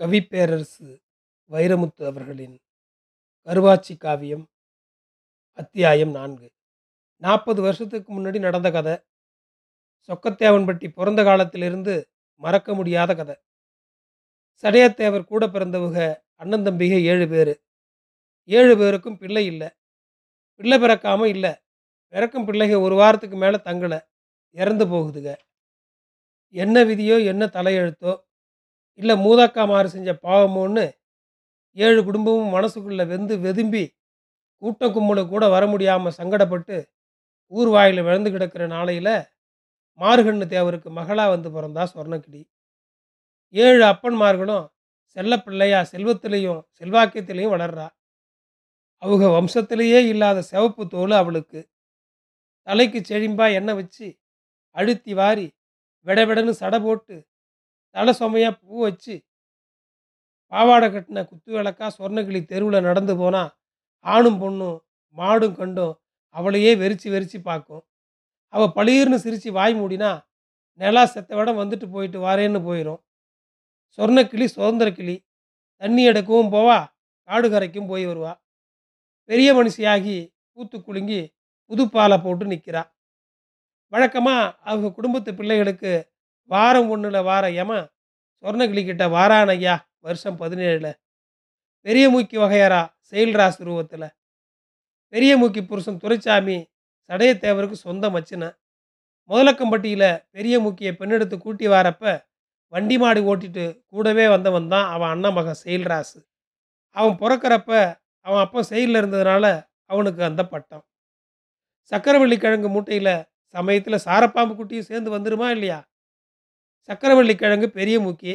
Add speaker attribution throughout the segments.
Speaker 1: கவிப்பேரரசு வைரமுத்து அவர்களின் கருவாச்சி காவியம் அத்தியாயம் நான்கு. நாற்பது வருஷத்துக்கு முன்னாடி நடந்த கதை. சொக்கத்தேவன்பட்டி பிறந்த காலத்திலிருந்து மறக்க முடியாத கதை. சடையத்தேவர் கூட பிறந்தவங்க அண்ணன் தம்பிக ஏழு பேர். ஏழு பேருக்கும் பிள்ளை இல்லை. பிள்ளை பிறக்காம இல்லை. பிறக்கும் பிள்ளைக ஒரு வாரத்துக்கு மேலே தங்கலை. இறந்து போகுதுங்க என்ன விதியோ என்ன தலையெழுத்தோ இல்லை மூதாக்காமாறு செஞ்ச பாவமோன்னு ஏழு குடும்பமும் மனசுக்குள்ளே வெந்து வெதும்பி கூட்ட கும்பலு கூட வர முடியாமல் சங்கடப்பட்டு ஊர் வாயில் விழுந்து கிடக்கிற நாளையில் மார்கண்ணு தேவருக்கு மகளாக வந்து பிறந்தா சொர்ணக்கிடி ஏழு அப்பன்மார்களும் செல்லப்பிள்ளையா செல்வத்திலையும் செல்வாக்கியத்திலையும் வளர்றா. அவங்க வம்சத்திலேயே இல்லாத சிவப்பு தோல் அவளுக்கு. தலைக்கு செழிம்பா எண்ணெய் வச்சு அழுத்தி வாரி விடவிடன்னு சடை போட்டு தலை சுமையாக பூ வச்சு பாவாடை கட்டின குத்து விளக்கா சொர்ணக்கிளி தெருவில் நடந்து போனால் ஆணும் பொண்ணும் மாடும் கண்டும் அவளையே வெறிச்சு வெறிச்சு பார்க்கும். அவள் பளீர்னு சிரித்து வாய் மூடினா நிலா செத்த விடம் வந்துட்டு போயிட்டு வாரேன்னு போயிடும் சொர்ணக்கிளி சுதந்திர கிளி. தண்ணி எடுக்கவும் போவா காடு கரைக்கும் போய் வருவா. பெரிய மனுஷியாகி பூத்து குலுங்கி புதுப்பாலை போட்டு நிற்கிறா வழக்கமாக அவங்க குடும்பத்து பிள்ளைகளுக்கு வாரம் ஒன்றில் வார யமன் சொர்ணகிளிக்கிட்ட வாரான் ஐயா வருஷம் பதினேழில். பெரிய மூக்கி வகையரா செயல்ராஸ் உருவத்தில் பெரிய மூக்கி புருஷன் துரைச்சாமி சடையத்தேவருக்கு சொந்த மச்சின முதலக்கம்பட்டியில் பெரிய மூக்கியை பெண்ணெடுத்து கூட்டி வாரப்ப வண்டி மாடு ஓட்டிட்டு கூடவே வந்தவன் தான் அவன் அண்ணன் மகன் செயல்ராசு. அவன் பிறக்கிறப்ப அவன் அப்போ செயலில் இருந்ததுனால அவனுக்கு அந்த பட்டம். சக்கரவள்ளி கிழங்கு மூட்டையில் சமயத்தில் சாரப்பாம்பு குட்டியும் சேர்ந்து வந்துருமா இல்லையா? சக்கரவள்ளி கிழங்கு பெரிய மூக்கி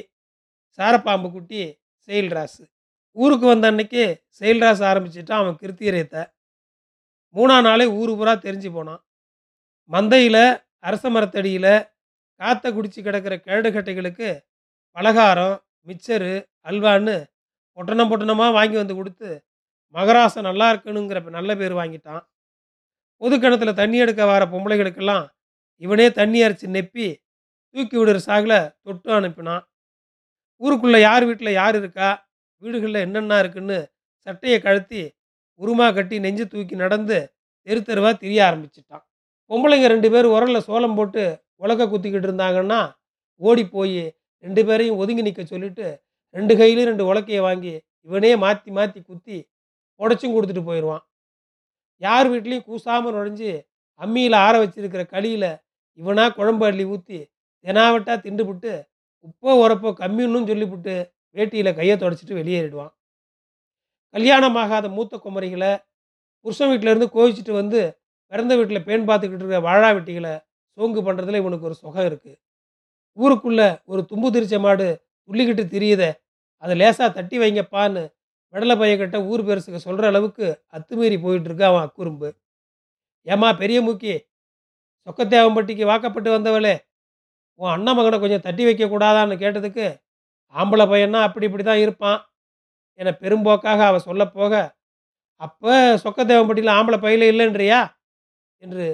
Speaker 1: சாரப்பாம்பு குட்டி செயல்ராசு ஊருக்கு வந்த அன்னைக்கு செயல்ராசு ஆரம்பிச்சிட்டான் அவன் கிருத்தியரத்தை மூணாம் நாளே ஊரு பூரா தெரிஞ்சு போனான். மந்தையில் அரச மரத்தடியில் காற்றை குடிச்சு கிடக்கிற கிழடுகட்டைகளுக்கு பலகாரம் மிச்சரு அல்வான்னு பொட்டணம் பொட்டணமாக வாங்கி வந்து கொடுத்து மகராசம் நல்லா இருக்கணுங்கிற நல்ல பேர் வாங்கிட்டான். பொது கிணத்துல தண்ணி எடுக்க வர பொம்பளைகளுக்கெல்லாம் இவனே தண்ணி அரைச்சி நெப்பி தூக்கி விடுற சாகில் தொட்டு அனுப்பினான் ஊருக்குள்ளே யார் வீட்டில் யார் இருக்கா வீடுகளில் என்னென்ன இருக்குன்னு சட்டையை கழுத்தி உருமா கட்டி நெஞ்சு தூக்கி நடந்து தெரு தெருவாக திரிய ஆரம்பிச்சிட்டான். பொம்பளைங்க ரெண்டு பேர் உரலில் சோளம் போட்டு உலக குத்திக்கிட்டு இருந்தாங்கன்னா ஓடி போய் ரெண்டு பேரையும் ஒதுங்கி நிற்க சொல்லிட்டு ரெண்டு கையிலையும் ரெண்டு உலக்கையை வாங்கி இவனே மாற்றி மாற்றி குத்தி உடச்சும் கொடுத்துட்டு போயிடுவான் யார் வீட்லேயும் கூசாமல் நுழைஞ்சு அம்மியில் ஆற வச்சிருக்கிற களியில் இவனாக குழம்பு அள்ளி ஊற்றி தெனாவட்டா திண்டுபிட்டு உப்போ உரப்போ கம்மின்னு சொல்லிவிட்டு வேட்டியில் கையை தொடச்சிட்டு வெளியேறிடுவான். கல்யாணமாகாத மூத்த குமரிகளை புருஷன் வீட்டிலேருந்து கோவிச்சிட்டு வந்து பிறந்த வீட்டில் பேன் பார்த்துக்கிட்டு இருக்கிற வாழா வெட்டிகளை சோங்கு பண்ணுறதுல இவனுக்கு ஒரு சுகம் இருக்குது ஊருக்குள்ளே ஒரு தும்பு திரிச்ச மாடு துள்ளிக்கிட்டு திரியுதே அதை லேசாக தட்டி வைங்கப்பான்னு விடலை பையக்கிட்ட ஊர் பெருசுக்கு சொல்கிற அளவுக்கு அத்துமீறி போயிட்டுருக்கு அவன் அக்குறும்பு. ஏமா பெரிய மூக்கி சொக்கத்தேவம்பட்டிக்கு வாக்கப்பட்டு வந்தவளே உன் அண்ணன் மகனை கொஞ்சம் தட்டி வைக்கக்கூடாதான்னு கேட்டதுக்கு ஆம்பளை பையனா அப்படி இப்படி தான் இருப்பான் என பெரும்போக்காக அவள் சொல்ல போக அப்போ சொக்கத்தேவம்பட்டியில் ஆம்பளை பையில இல்லைன்றியா? என்று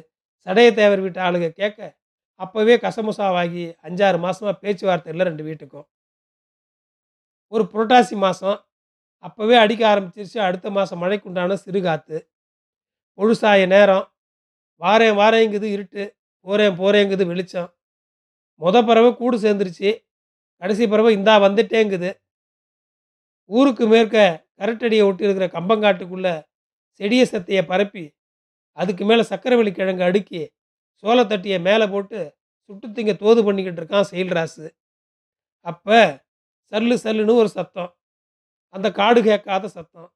Speaker 1: சடையத்தேவர் வீட்டு ஆளுங்க கேட்க அப்போவே கசமுசாவாகி அஞ்சாறு மாதமாக பேச்சுவார்த்தை இல்லை ரெண்டு வீட்டுக்கும். ஒரு புரட்டாசி மாதம் அப்போவே அடிக்க ஆரம்பிச்சிருச்சு அடுத்த மாதம் மழைக்குண்டான சிறுகாத்து. பொழுசாய நேரம் வாரேன் வாரேங்குது இருட்டு போகிறேன் போகிறேங்குது வெளிச்சம். முத பறவை கூடு சேர்ந்துருச்சு. கடைசி பறவை இந்தா வந்துட்டேங்குது. ஊருக்கு மேற்க கரட்டடியை ஒட்டி இருக்கிற கம்பங்காட்டுக்குள்ளே செடிய சத்தையை பரப்பி அதுக்கு மேலே சக்கரவள்ளி கிழங்கு அடுக்கி சோளத்தட்டியை மேலே போட்டு சுட்டு திங்க தோது பண்ணிக்கிட்டு இருக்கான் செயல்ராசு அப்போ சல்லு சல்லுன்னு ஒரு சத்தம். அந்த காடு கேட்காத சத்தம்.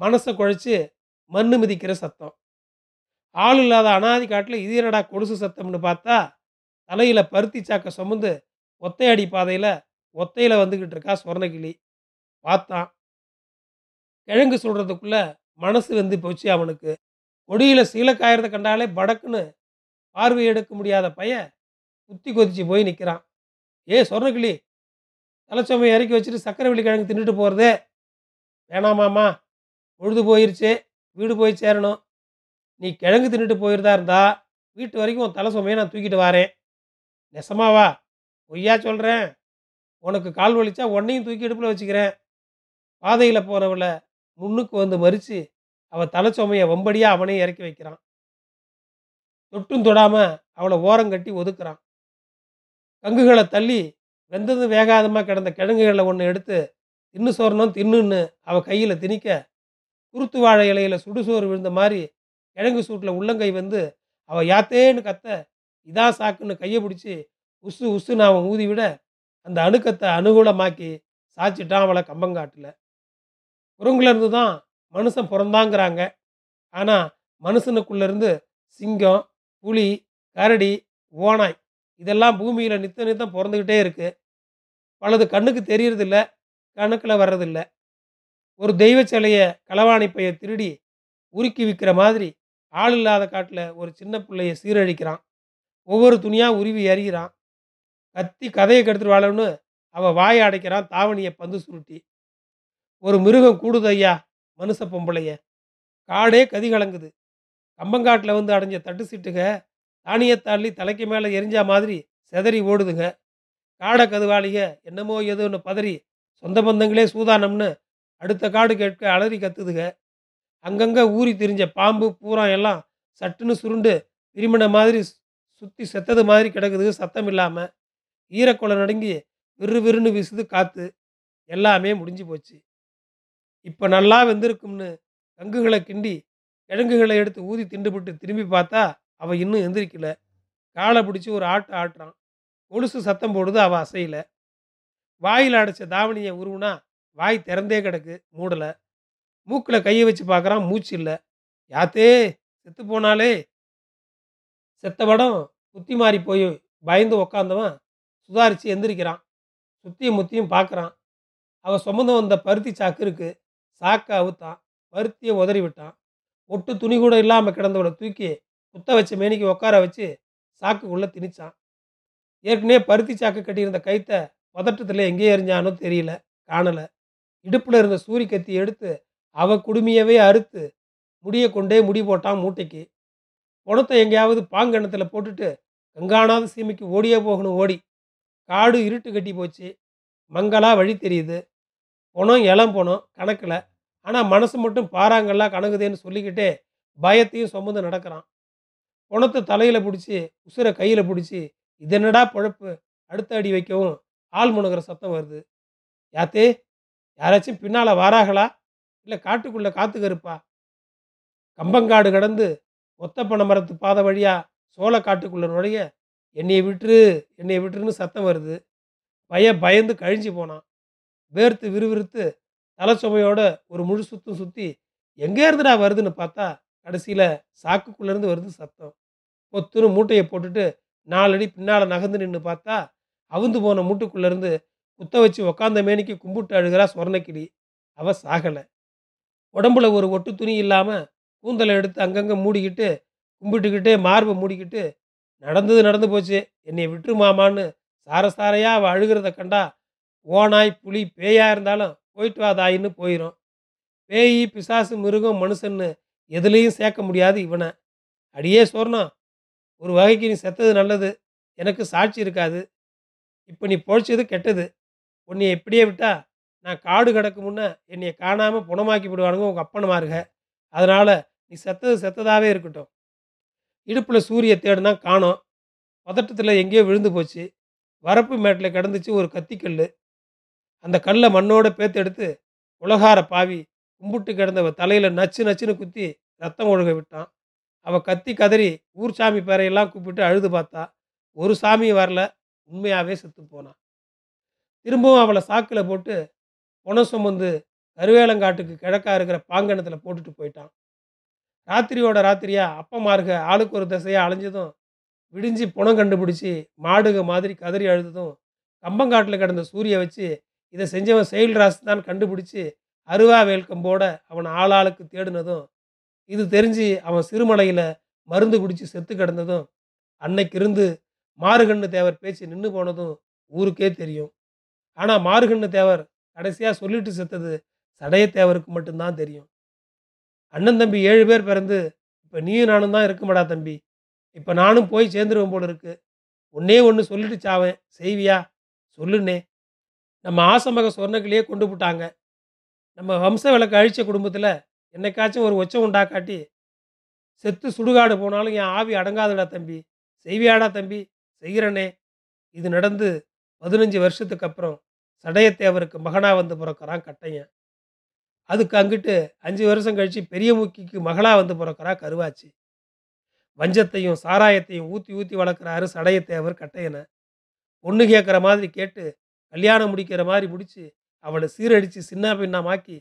Speaker 1: மனசை குழைச்சி மண்ணு மிதிக்கிற சத்தம். ஆள் இல்லாத அனாதி காட்டில் இது என்னடா கொலுசு சத்தம்னு பார்த்தா தலையில் பருத்தி சாக்க சுமந்து ஒத்தையடி பாதையில் ஒத்தையில் வந்துக்கிட்டு இருக்கா சொர்ணகிளி. பார்த்தான் கிழங்கு சொல்கிறதுக்குள்ள மனசு வெந்து போச்சு அவனுக்கு. கொடியில் சீலை காயறதை கண்டாலே படக்குன்னு பார்வை எடுக்க முடியாத பையன் குத்தி கொதிச்சு போய் நிற்கிறான் ஏ சொர்ணகிளி தலைச்சொம்மை இறக்கி வச்சுட்டு சக்கரை வெள்ளி கிழங்கு தின்னுட்டு போகிறதே வேணாமாம்மா பொழுது போயிருச்சு வீடு போய் சேரணும். நீ கிழங்கு தின்னுட்டு போயிருந்தா இருந்தா வீட்டு வரைக்கும் உன் தலை சுமையை நான் தூக்கிட்டு வரேன். நெசமாவா? பொய்யா சொல்கிறேன் உனக்கு கால் வலிச்சா உன்னையும் தூக்கி இடுப்பில் வச்சுக்கிறேன். பாதையில் போனவளை முன்னுக்கு வந்து மறித்து அவள் தலைச்சுமையை வம்படியாக அவனையும் இறக்கி வைக்கிறான். தொட்டும் தொடாமல் அவளை ஓரங்கட்டி ஒதுக்குறான். கங்குகளை தள்ளி வெந்ததும் வேகாதமாக கிடந்த கிழங்குகளை ஒன்று எடுத்து தின்னு சோறணும் தின்னுன்னு அவள் கையில் திணிக்க குருத்து வாழை இலையில் சுடுசோறு விழுந்த மாதிரி கிழங்கு சூட்டில் உள்ளங்கை வந்து அவள் யாத்தேன்னு கத்த இதா சாக்குன்னு கையை பிடிச்சி உசு உசுன்னு அவன் ஊதி விட அந்த அணுக்கத்தை அனுகூலமாக்கி சாய்ச்சிட்டான் அவளை கம்பங்காட்டில். குரங்குலேருந்து தான் மனுஷன் பிறந்தாங்கிறாங்க. ஆனால் மனுஷனுக்குள்ளேருந்து சிங்கம் புலி கரடி ஓனாய் இதெல்லாம் பூமியில் நித்த நித்தம் பிறந்துக்கிட்டே இருக்குது பலது கண்ணுக்கு தெரியறதில்ல கணக்கில் வர்றதில்ல. ஒரு தெய்வ சிலையை களவாணிப்பையை திருடி உருக்கி விற்கிற மாதிரி ஆள் இல்லாத காட்டில் ஒரு சின்ன பிள்ளைய சீரழிக்கிறான். ஒவ்வொரு துணியாக உருவி எறிகிறான். கத்தி கதையை கெடுத்துட்டு வாழணும்னு அவள் வாயை அடைக்கிறான் தாவணியை பந்து சுருட்டி. ஒரு மிருகம் கூடுது ஐயா மனுஷ பொம்பளைய. காடே கதி கலங்குது. கம்பங்காட்டில் வந்து அடைஞ்ச தட்டு சிட்டுக தானியத்தாள்ளி தலைக்கு மேலே எரிஞ்சா மாதிரி செதறி ஓடுதுங்க காடை கதுவாளிக என்னமோ எதுன்னு பதறி சொந்த பந்தங்களே சூதானம்னு அடுத்த காடு கேட்க அலறி கத்துதுக. அங்கங்கே ஊறி திரிஞ்ச பாம்பு பூரம் எல்லாம் சட்டுன்னு சுருண்டு விரும்பின மாதிரி சுற்றி செத்தது மாதிரி கிடக்குது சத்தம் இல்லாமல் ஈரக்குளம் நடுங்கி விறு விறுன்னு வீசுது காற்று எல்லாமே முடிஞ்சு போச்சு. இப்போ நல்லா வெந்திருக்கும்னு கங்குகளை கிண்டி கிழங்குகளை எடுத்து ஊதி திண்டுபிட்டு திரும்பி பார்த்தா அவள் இன்னும் எந்திரிக்கல. காலை பிடிச்சி ஒரு ஆட்டை ஆட்டுறான். கொலுசு சத்தம் போடுது அவள் அசையில. வாயில் அடைச்ச தாவணியை உருவுனா வாய் திறந்தே கிடக்கு மூடலை. மூக்கில் கையை வச்சு பார்க்குறான் மூச்சு இல்லை. யாத்தே செத்து போனாலே செத்த படம் குத்தி மாறி போய் பயந்து உக்காந்தவன் சுதாரித்து எந்திரிக்கிறான். சுற்றியும் முத்தியும் பார்க்குறான் அவள் சுமந்து வந்த பருத்தி சாக்கு இருக்கு. சாக்கை அவுத்தான் பருத்தியை உதறி விட்டான். ஒட்டு துணி கூட இல்லாமல் கிடந்தவளை தூக்கி குத்த வச்ச மேனிக்கு உட்கார வச்சு சாக்குக்குள்ளே திணிச்சான். ஏற்கனவே பருத்தி சாக்கு கட்டியிருந்த கைத்தை பதட்டத்தில் எங்கே எரிஞ்சானோ தெரியல காணலை. இடுப்பில் இருந்த சூரி கத்தி எடுத்து அவ குடுமியவே அறுத்து முடியை கொண்டே முடி போட்டான் மூட்டைக்கு. குணத்தை எங்கேயாவது பாங்கணத்தில் போட்டுட்டு கங்கானாத சீமைக்கு ஓடியே போகணும் ஓடி. காடு இருட்டு கட்டி போச்சு. மங்களாக வழி தெரியுது. பணம் இளம் பணம் கணக்கில். ஆனால் மனசு மட்டும் பாறாங்கல்லாம் கணக்குதேன்னு சொல்லிக்கிட்டே பயத்தையும் சுமந்து நடக்கிறான். பணத்தை தலையில் பிடிச்சி உசுரை கையில் பிடிச்சி இதென்னடா என்னடா பொழப்பு? அடுத்த அடி வைக்கவும் ஆள் முணுகிற சத்தம் வருது. யாத்தே யாராச்சும் பின்னால் வாராகளா? இல்லை காட்டுக்குள்ளே காத்து கருப்பா? கம்பங்காடு கடந்து ஒத்த பனை மரத்து பாதை வழியாக சோள காட்டுக்குள்ளே நுழைய என்னையை விட்டுரு என்னையை விட்டுருன்னு சத்தம் வருது. பய பயந்து கழிஞ்சு போனான். வேர்த்து விறுவிறுத்து தலை சுமையோட ஒரு முழு சுத்தும் சுற்றி எங்கே இருந்துடா வருதுன்னு பார்த்தா கடைசியில் சாக்குக்குள்ளேருந்து வருது சத்தம். பொத்துன்னு மூட்டையை போட்டுட்டு நாலடி பின்னால் நகர்ந்து நின்று பார்த்தா அவுந்து போன மூட்டுக்குள்ளேருந்து குத்த வச்சு உக்காந்த மேனிக்கு கும்பிட்டு அழுகிறா சொர்ணக்கிளி. அவ சாகலை. உடம்புல ஒரு ஒட்டு துணி இல்லாமல் கூந்தலை எடுத்து அங்கங்கே மூடிக்கிட்டு கும்பிட்டுக்கிட்டே மார்பை மூடிக்கிட்டு நடந்தது நடந்து போச்சு. என்னை விட்டுரு மாமான்னு சார சாரையாக அவள் அழுகிறத கண்டா ஓனாய் புலி பேயாக இருந்தாலும் போயிட்டு வா தாயின்னு போயிடும் பேய் பிசாசு மிருகம் மனுஷன்னு எதுலேயும் சேர்க்க முடியாது இவனை. அடியே சொர்ணம். ஒரு வகைக்கு நீ செத்தது நல்லது. எனக்கு சாட்சி இருக்காது. இப்போ நீ பொழைச்சது கெட்டது. உன்னை இப்படியே விட்டா நான் காடு கிடக்கு முன்னே என்னை காணாமல் புணமாக்கி விடுவானுங்க உங்கள் அப்பனமாருங்க அதனால் நீ செத்தது செத்ததாகவே இருக்கட்டும். இடுப்பில் சூரிய தேடுனா காணோம். பதட்டத்தில் எங்கேயோ விழுந்து போச்சு. வரப்பு மேட்டில் கிடந்துச்சு ஒரு கத்திக்கல் அந்த கல்லை மண்ணோட பேத்தெடுத்து உலகார பாவி கும்பிட்டு கிடந்தவ தலையில் நச்சு நச்சுன்னு குத்தி ரத்தம் ஒழுக விட்டான். அவள் கத்தி கதறி ஊர் சாமி பேரையெல்லாம் கூப்பிட்டு அழுது பார்த்தா ஒரு சாமி வரல. உண்மையாகவே செத்து போனான் திரும்பவும் அவளை சாக்கில் போட்டு புனம் சுமந்து கருவேலங்காட்டுக்கு கிழக்கா இருக்கிற பாங்கணத்தில் போட்டுட்டு போயிட்டான். ராத்திரியோட ராத்திரியா? அப்பமாருக ஆளுக்கு ஒரு திசையாக அலைஞ்சதும் விடிஞ்சு புனம் கண்டுபிடிச்சி மாடுக மாதிரி கதறி அழுததும் கம்பங்காட்டில் கிடந்த சூரிய வச்சு இதை செஞ்சவன் செயல்ராசு தான் கண்டுபிடிச்சி அருவா வேல்கம்போட அவன் ஆளாளுக்கு தேடினதும் இது தெரிஞ்சு அவன் சிறுமலையில் மருந்து குடித்து செத்து கிடந்ததும் அன்னைக்கு இருந்து மாறுகண்ணு தேவர் பேச்சு நின்று போனதும் ஊருக்கே தெரியும். ஆனால் மாறுகண்ணு தேவர் கடைசியாக சொல்லிட்டு செத்தது சடையத்தேவருக்கு மட்டும்தான் தெரியும். அண்ணன் தம்பி ஏழு பேர் பிறந்து இப்போ நீயும் நானும் தான் இருக்குமாடா தம்பி. இப்போ நானும் போய் சேர்ந்துருவேன் போல இருக்கு. ஒன்னே ஒன்று சொல்லிட்டு சாவேன் செய்வியா? சொல்லுண்ணே. நம்ம ஆசமக சொர்ணக்கிளியே கொண்டு போட்டாங்க. நம்ம வம்ச விளக்கு அழிச்ச குடும்பத்தில் என்னைக்காச்சும் ஒரு ஒச்சம் உண்டாக்காட்டி செத்து சுடுகாடு போனாலும் என் ஆவி அடங்காதுடா தம்பி. செய்வியாடா தம்பி? செய்கிறனே. இது நடந்து பதினஞ்சு வருஷத்துக்கு அப்புறம் சடையத்தேவருக்கு மகனாக வந்து பிறக்கிறான் கட்டையன். அதுக்கு அங்கிட்டு அஞ்சு வருஷம் கழித்து பெரிய மூக்கிக்கு மகளாக வந்து பிறக்கிறா கருவாச்சி. வஞ்சத்தையும் சாராயத்தையும் ஊற்றி ஊற்றி வளர்க்குறாரு சடையத்தேவர் கட்டையனை. பொண்ணு கேட்குற மாதிரி கேட்டு கல்யாணம் முடிக்கிற மாதிரி முடித்து அவளை சீரடித்து சின்ன பின்னமாக்கி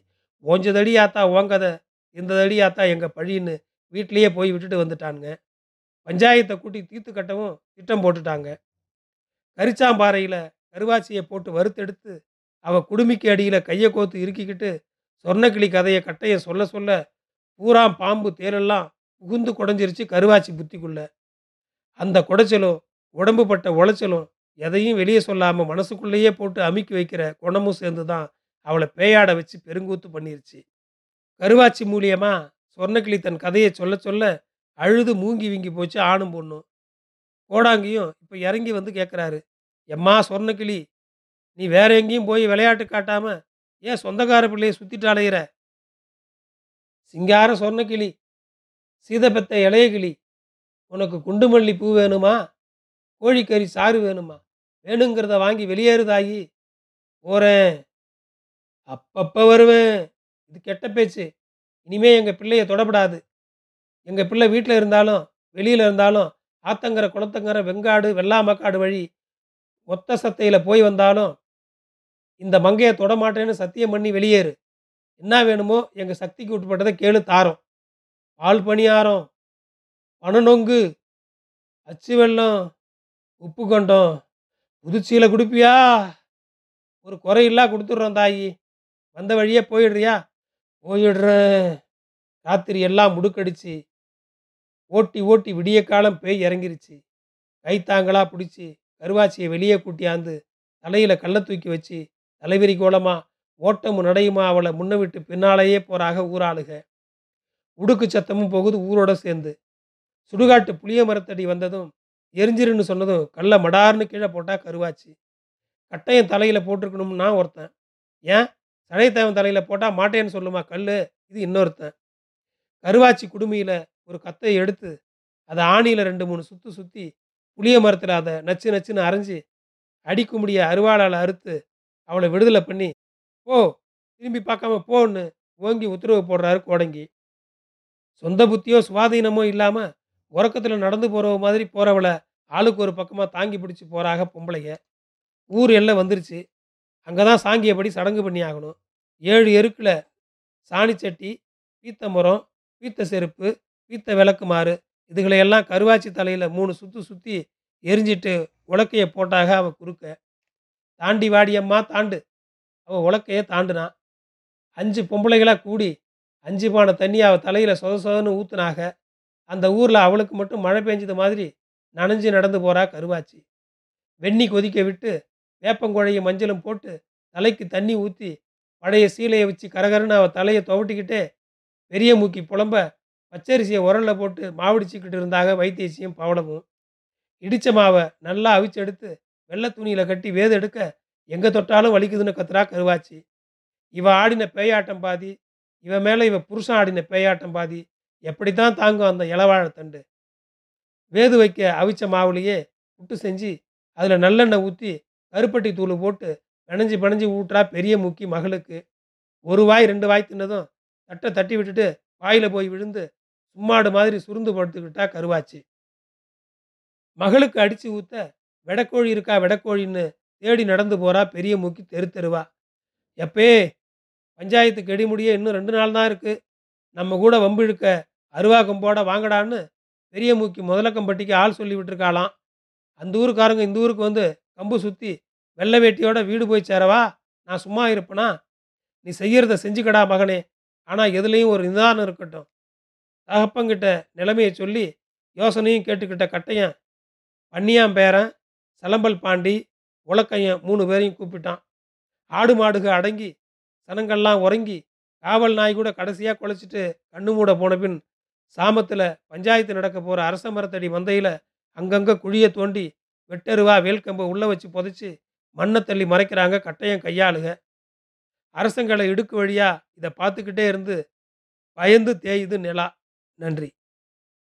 Speaker 1: ஓஞ்சதடி ஆத்தா ஓங்கதை இந்த தடி ஆத்தா எங்கள் பழின்னு வீட்லேயே போய் விட்டுட்டு வந்துட்டானுங்க. பஞ்சாயத்தை கூட்டி தீர்த்து கட்டவும் திட்டம் போட்டுட்டாங்க. கரிச்சாம்பாறையில் கருவாச்சியை போட்டு வறுத்தெடுத்து அவள் குடுமிக்கு அடியில் கையை கோத்து இறுக்கிக்கிட்டு சொர்ணக்கிளி கதையை கட்டையை சொல்ல சொல்ல பூரா பாம்பு தேலெல்லாம் புகுந்து குடஞ்சிருச்சு கருவாச்சி புத்திக்குள்ள. அந்த குடைச்சலும் உடம்பு பட்ட உளைச்சலும் எதையும் வெளியே சொல்லாமல் மனசுக்குள்ளேயே போட்டு அமுக்கி வைக்கிற குணமும் சேர்ந்து தான் அவளை பேயாட வச்சு பெருங்கூத்து பண்ணிருச்சு. கருவாச்சி மூலியமா சொர்ணக்கிளி தன் கதையை சொல்ல சொல்ல அழுது மூங்கி வீங்கி போச்சு ஆணும் பொண்ணும். கோடாங்கியும் இப்போ இறங்கி வந்து கேட்குறாரு எம்மா சொர்ணக்கிளி நீ வேற எங்கேயும் போய் விளையாட்டு காட்டாம ஏன் சொந்தக்கார பிள்ளையை சுத்திட்டு அலையிற? சிங்கார சொர்ணக்கிளி சீதபெத்த இளைய கிளி உனக்கு குண்டுமல்லி பூ வேணுமா? கோழிக்கறி சாறு வேணுமா? வேணுங்கிறத வாங்கி வெளியேறுதாயி போகிறேன் அப்பப்போ வருவேன். இது கெட்ட பேச்சு. இனிமே எங்கள் பிள்ளைய தொடப்படாது. எங்கள் பிள்ளை வீட்டில் இருந்தாலும் வெளியில் இருந்தாலும் ஆத்தங்கரை குளத்தங்கரை வெங்காடு வெள்ளாமக்காடு வழி ஒத்த சத்தையில் போய் வந்தாலும் இந்த மங்கையை தொடமாட்டேன்னு சத்தியம் பண்ணி வெளியேறு. என்ன வேணுமோ எங்கள் சக்திக்கு உட்பட்டதை கேளு தாரோம். பால் பணியாரம் பணநொங்கு அச்சு வெல்லம் உப்பு கொண்டோம் புதுச்சியில் கொடுப்பியா? ஒரு குறையில்லா கொடுத்துட்றோம் தாயி. வந்த வழியே போயிடுறியா? போயிடுறேன். ராத்திரி எல்லாம் முடுக்கடிச்சு ஓட்டி ஓட்டி விடிய காலம் பேய் இறங்கிருச்சு. கைத்தாங்களாக பிடிச்சி கருவாச்சியை வெளியே கூட்டியாந்து தலையில் கல்லை தூக்கி வச்சு தலைவிரி கோலமா ஓட்டமும் நடையுமா அவளை முன்ன விட்டு பின்னாலேயே போறாக ஊராளுக. உடுக்கு சத்தமும் போகுது ஊரோட சேர்ந்து. சுடுகாட்டு புளிய மரத்தடி வந்ததும் எரிஞ்சிருன்னு சொன்னதும் கல்லை மடார்னு கீழே போட்டா கருவாச்சு. கட்டையும் தலையில் போட்டிருக்கணும்னா ஒருத்தன். ஏன்? சடைத்தேவன் தலையில் போட்டால் மாட்டேன்னு சொல்லுமா கல் இது இன்னொருத்தன். கருவாச்சி குடுமியில் ஒரு கத்தை எடுத்து அதை ஆணியில் ரெண்டு மூணு சுற்றி சுற்றி புளிய மரத்தில் அதை நச்சு நச்சுன்னு அரைஞ்சி அடிக்கும்படிய அருவாளால் அறுத்து அவளை விடுதலை பண்ணி போ திரும்பி பார்க்காம போன்னு ஓங்கி உத்தரவு போடுறாரு கோடங்கி. சொந்த புத்தியோ சுவாதீனமோ இல்லாமல் உறக்கத்தில் நடந்து போகிற மாதிரி போகிறவளை ஆளுக்கு ஒரு பக்கமாக தாங்கி பிடிச்சி போகிறாக பொம்பளைங்க ஊர் எல்லாம் வந்துருச்சு. அங்கே தான் சாங்கியபடி சடங்கு பண்ணி ஆகணும். ஏழு எருக்கில் சாணிச்சட்டி பீத்த மரம் பீத்த செருப்பு பீத்த விளக்குமாறு இதுகளையெல்லாம் கருவாச்சி தலையில் மூணு சுற்று சுற்றி எரிஞ்சிட்டு உலக்கையை போட்டாக அவள் குறுக்க. தாண்டி வாடியம்மா தாண்டு. அவள் உலக்கையை தாண்டுனான் அஞ்சு பொம்பளைகளாக கூடி அஞ்சு பானை தண்ணி அவள் தலையில் சொத சொதன்னு ஊற்றுனாக அந்த ஊரில் அவளுக்கு மட்டும் மழை பெஞ்சது மாதிரி நனைஞ்சு நடந்து போகிறா கருவாச்சி. வெந்நி கொதிக்க விட்டு வேப்பங்குழையும் மஞ்சளும் போட்டு தலைக்கு தண்ணி ஊற்றி பழைய சீலையை வச்சு கரகரன்னு அவள் தலையை துவட்டிக்கிட்டே பெரிய மூக்கி புலம்ப பச்சரிசியை உரலில் போட்டு மாவடிச்சிக்கிட்டு இருந்தாங்க வைத்தியசியும் பவளமும். இடித்த மாவை நல்லா அவிச்செடுத்து வெள்ளை துணியில் கட்டி வேது எடுக்க எங்கே தொட்டாலும் வலிக்குதுன்னு கத்துறா கருவாச்சி. இவ ஆடின பேயாட்டம் பாதி இவ மேலே இவ புருஷன் ஆடின பேயாட்டம் பாதி எப்படித்தான் தாங்கும் அந்த இளவாழைத்தண்டு வேது வைக்க அவிச்ச மாவுலேயே புட்டு செஞ்சு அதில் நல்லெண்ணெய் ஊற்றி கருப்பட்டி தூள் போட்டு பிணைஞ்சு பிணைஞ்சு ஊட்டுறா பெரிய முக்கி மகளுக்கு. ஒரு வாய் ரெண்டு வாய் தின்னதும் தட்டை தட்டி விட்டுட்டு வாயில் போய் விழுந்து சும்மாடு மாதிரி சுருந்து படுத்துக்கிட்டா கருவாச்சு. மகளுக்கு அடித்து ஊற்ற வெடக்கோழி இருக்கா? வெடக்கோழின்னு தேடி நடந்து போகிறா பெரிய மூக்கி தெரு தெருவா. எப்பே பஞ்சாயத்து கெடி முடிய இன்னும் ரெண்டு நாள் தான் இருக்குது நம்ம கூட வம்பிழுக்க அருவா கம்போட வாங்கடான்னு பெரிய மூக்கி முதலக்கம்பட்டிக்கு ஆள் சொல்லி விட்டுருக்காளாம். அந்த ஊருக்காரங்க இந்த ஊருக்கு வந்து கம்பு சுற்றி வெள்ளை வேட்டியோட வீடு போய் சேரவா? நான் சும்மா இருப்பேனா? நீ செய்யறத செஞ்சுக்கடா மகனே. ஆனால் எதுலேயும் ஒரு நிதானம் இருக்கட்டும். தகப்பங்கிட்ட நிலைமையை சொல்லி யோசனையும் கேட்டுக்கிட்ட கட்டையன் பண்ணியாம் பேரன் சலம்பல் பாண்டி உலக்கையன் மூணு பேரையும் கூப்பிட்டான். ஆடு மாடுக அடங்கி சனங்கள்லாம் உறங்கி காவல் நாய் கூட கடைசியாக குலைச்சிட்டு கண்ணு மூட போன பின் சாமத்தில் பஞ்சாயத்து நடக்க போகிற அரச மரத்தடி மந்தையில் அங்கங்கே குழியை தோண்டி வெட்டருவா வேல்கம்பை உள்ளே வச்சு புதைச்சி மண்ணை தள்ளி மறைக்கிறாங்க கட்டையம் கையாளுக. அரசங்களை இடுக்கு வழியாக இதை பார்த்துக்கிட்டே இருந்து பயந்து தேயுது நிலா. நன்றி.